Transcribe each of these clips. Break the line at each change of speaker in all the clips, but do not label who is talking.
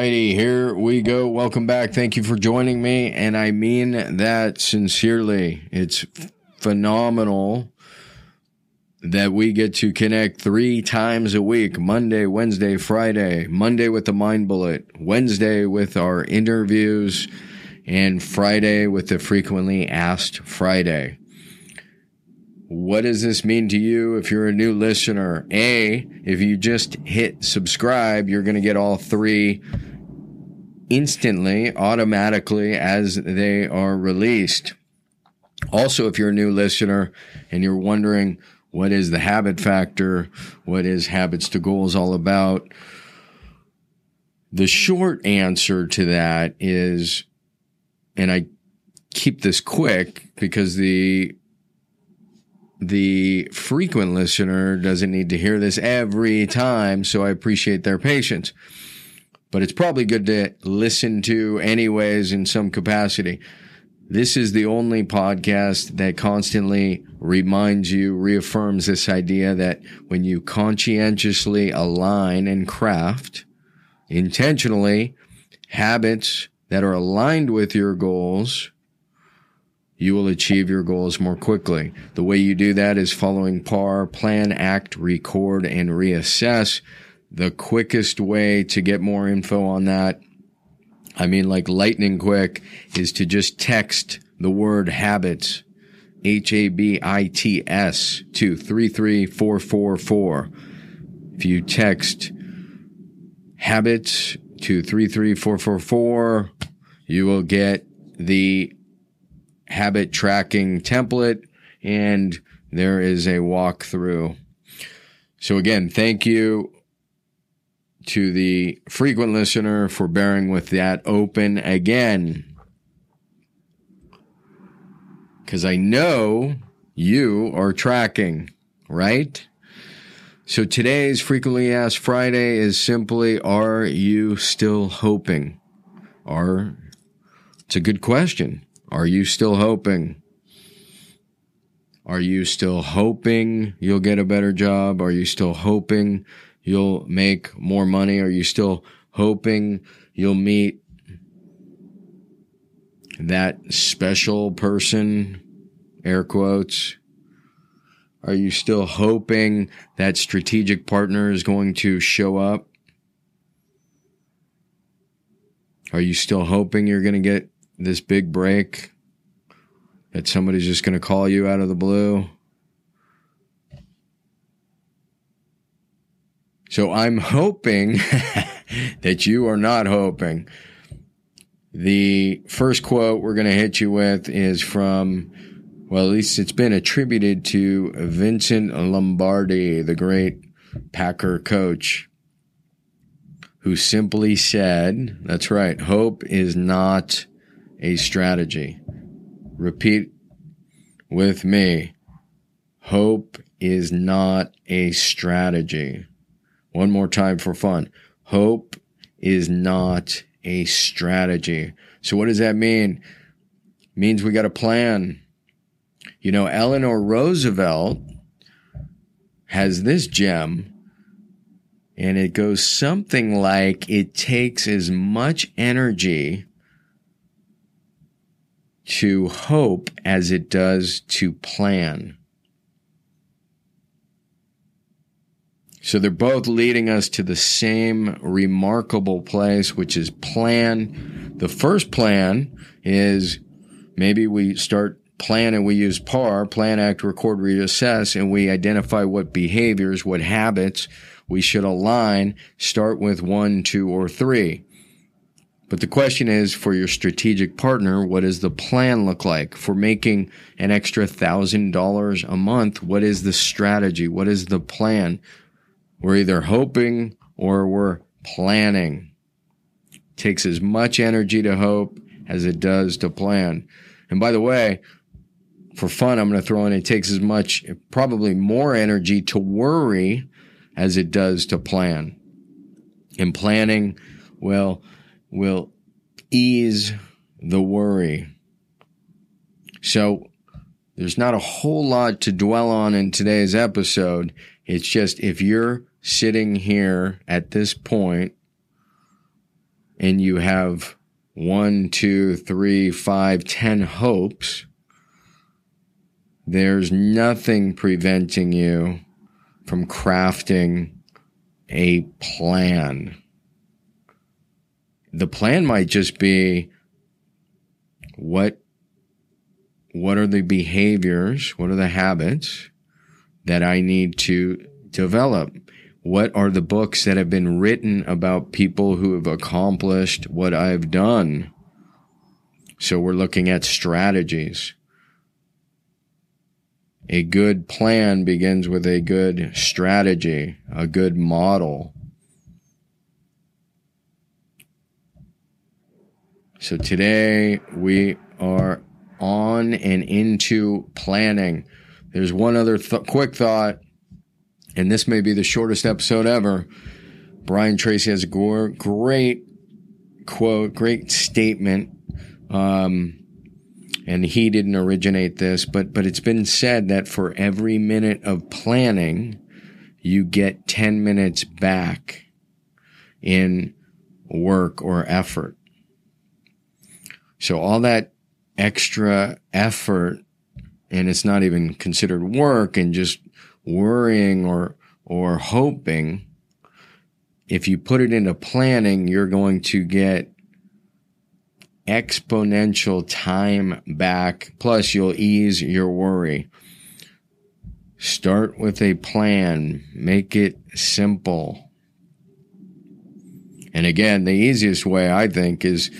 Alrighty, here we go. Welcome back. Thank you for joining me. And I mean that sincerely. It's phenomenal that we get to connect three times a week Monday, Wednesday, Friday. Monday with the Mind Bullet, Wednesday with our interviews, and Friday with the Frequently Asked Friday. What does this mean to you if you're a new listener? A, if you just hit subscribe, you're going to get all three instantly, automatically as they are released. Also, if you're a new listener and you're wondering what is the habit factor, what is habits to goals all about, the short answer to that is, and I keep this quick because the the frequent listener doesn't need to hear this every time, so I appreciate their patience. But it's probably good to listen to anyways in some capacity. This is the only podcast that constantly reminds you, reaffirms this idea that when you conscientiously align and craft intentionally habits that are aligned with your goals, you will achieve your goals more quickly. The way you do that is following PAR, plan, act, record, and reassess. The quickest way to get more info on that, I mean like lightning quick, is to just text the word habits, H-A-B-I-T-S to 33444. If you text habits to 33444, you will get the habit tracking template and there is a walkthrough. So again, thank you to the frequent listener for bearing with that open again. Because I know you are tracking, right? So today's frequently asked Friday is simply, are you still hoping? Are, it's a good question. Are you still hoping? Are you still hoping you'll get a better job? Are you still hoping you'll make more money? Are you still hoping you'll meet that special person? Air quotes. Are you still hoping that strategic partner is going to show up? Are you still hoping you're going to get this big break that somebody's just going to call you out of the blue. So I'm hoping that you are not hoping. The first quote we're going to hit you with is from, well, at least it's been attributed to Vincent Lombardi, the great Packer coach, who simply said, that's right, hope is not a strategy. Repeat with me. Hope is not a strategy. One more time for fun. Hope is not a strategy. So what does that mean? It means we got a plan. You know, Eleanor Roosevelt has this gem and it goes something like it takes as much energy to hope as it does to plan. So they're both leading us to the same remarkable place, which is plan. The first plan is maybe we start plan and we use PAR, plan, act, record, reassess, and we identify what behaviors, what habits we should align, start with one, two, or three. But the question is for your strategic partner, what does the plan look like? For making an extra thousand dollars a month, what is the strategy? What is the plan? We're either hoping or we're planning. Takes as much energy to hope as it does to plan. And by the way, for fun, I'm going to throw in it takes as much, probably more energy to worry as it does to plan. And planning will, will ease the worry. So there's not a whole lot to dwell on in today's episode. It's just if you're sitting here at this point and you have one, two, three, five, ten hopes, there's nothing preventing you from crafting a plan. The plan might just be what what are the behaviors, what are the habits that I need to develop? What are the books that have been written about people who have accomplished what I've done? So we're looking at strategies. A good plan begins with a good strategy, a good model. So today we are on and into planning. There's one other th- quick thought, and this may be the shortest episode ever. Brian Tracy has a great quote, great statement. Um, and he didn't originate this, but, but it's been said that for every minute of planning, you get 10 minutes back in work or effort. So all that extra effort and it's not even considered work and just worrying or, or hoping, if you put it into planning, you're going to get exponential time back. Plus, you'll ease your worry. Start with a plan, make it simple. And again, the easiest way I think is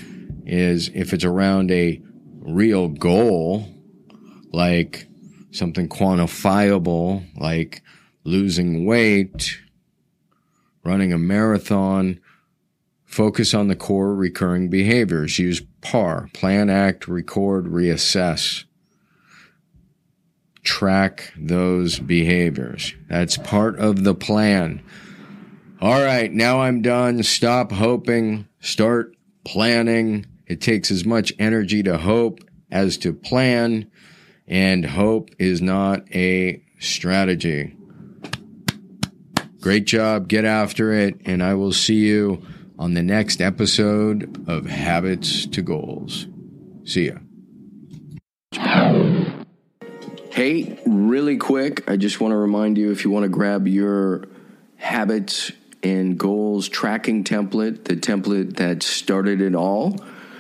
is if it's around a real goal, like something quantifiable, like losing weight, running a marathon, Focus on the core recurring behaviors. Use PAR, plan, act, record, reassess. Track those behaviors. That's part of the plan. All right, now I'm done. Stop hoping, start planning. It takes as much energy to hope as to plan, and hope is not a strategy. Great job. Get after it, and I will see you on the next episode of Habits to Goals. See ya. Hey, really quick, I just want to remind you if you want to grab your habits and goals tracking template, the template that started it all,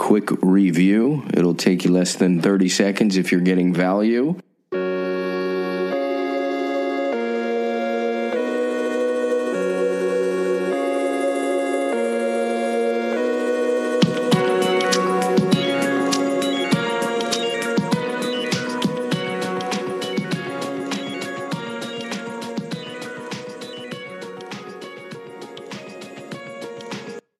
quick review. It'll take you less than 30 seconds if you're getting value.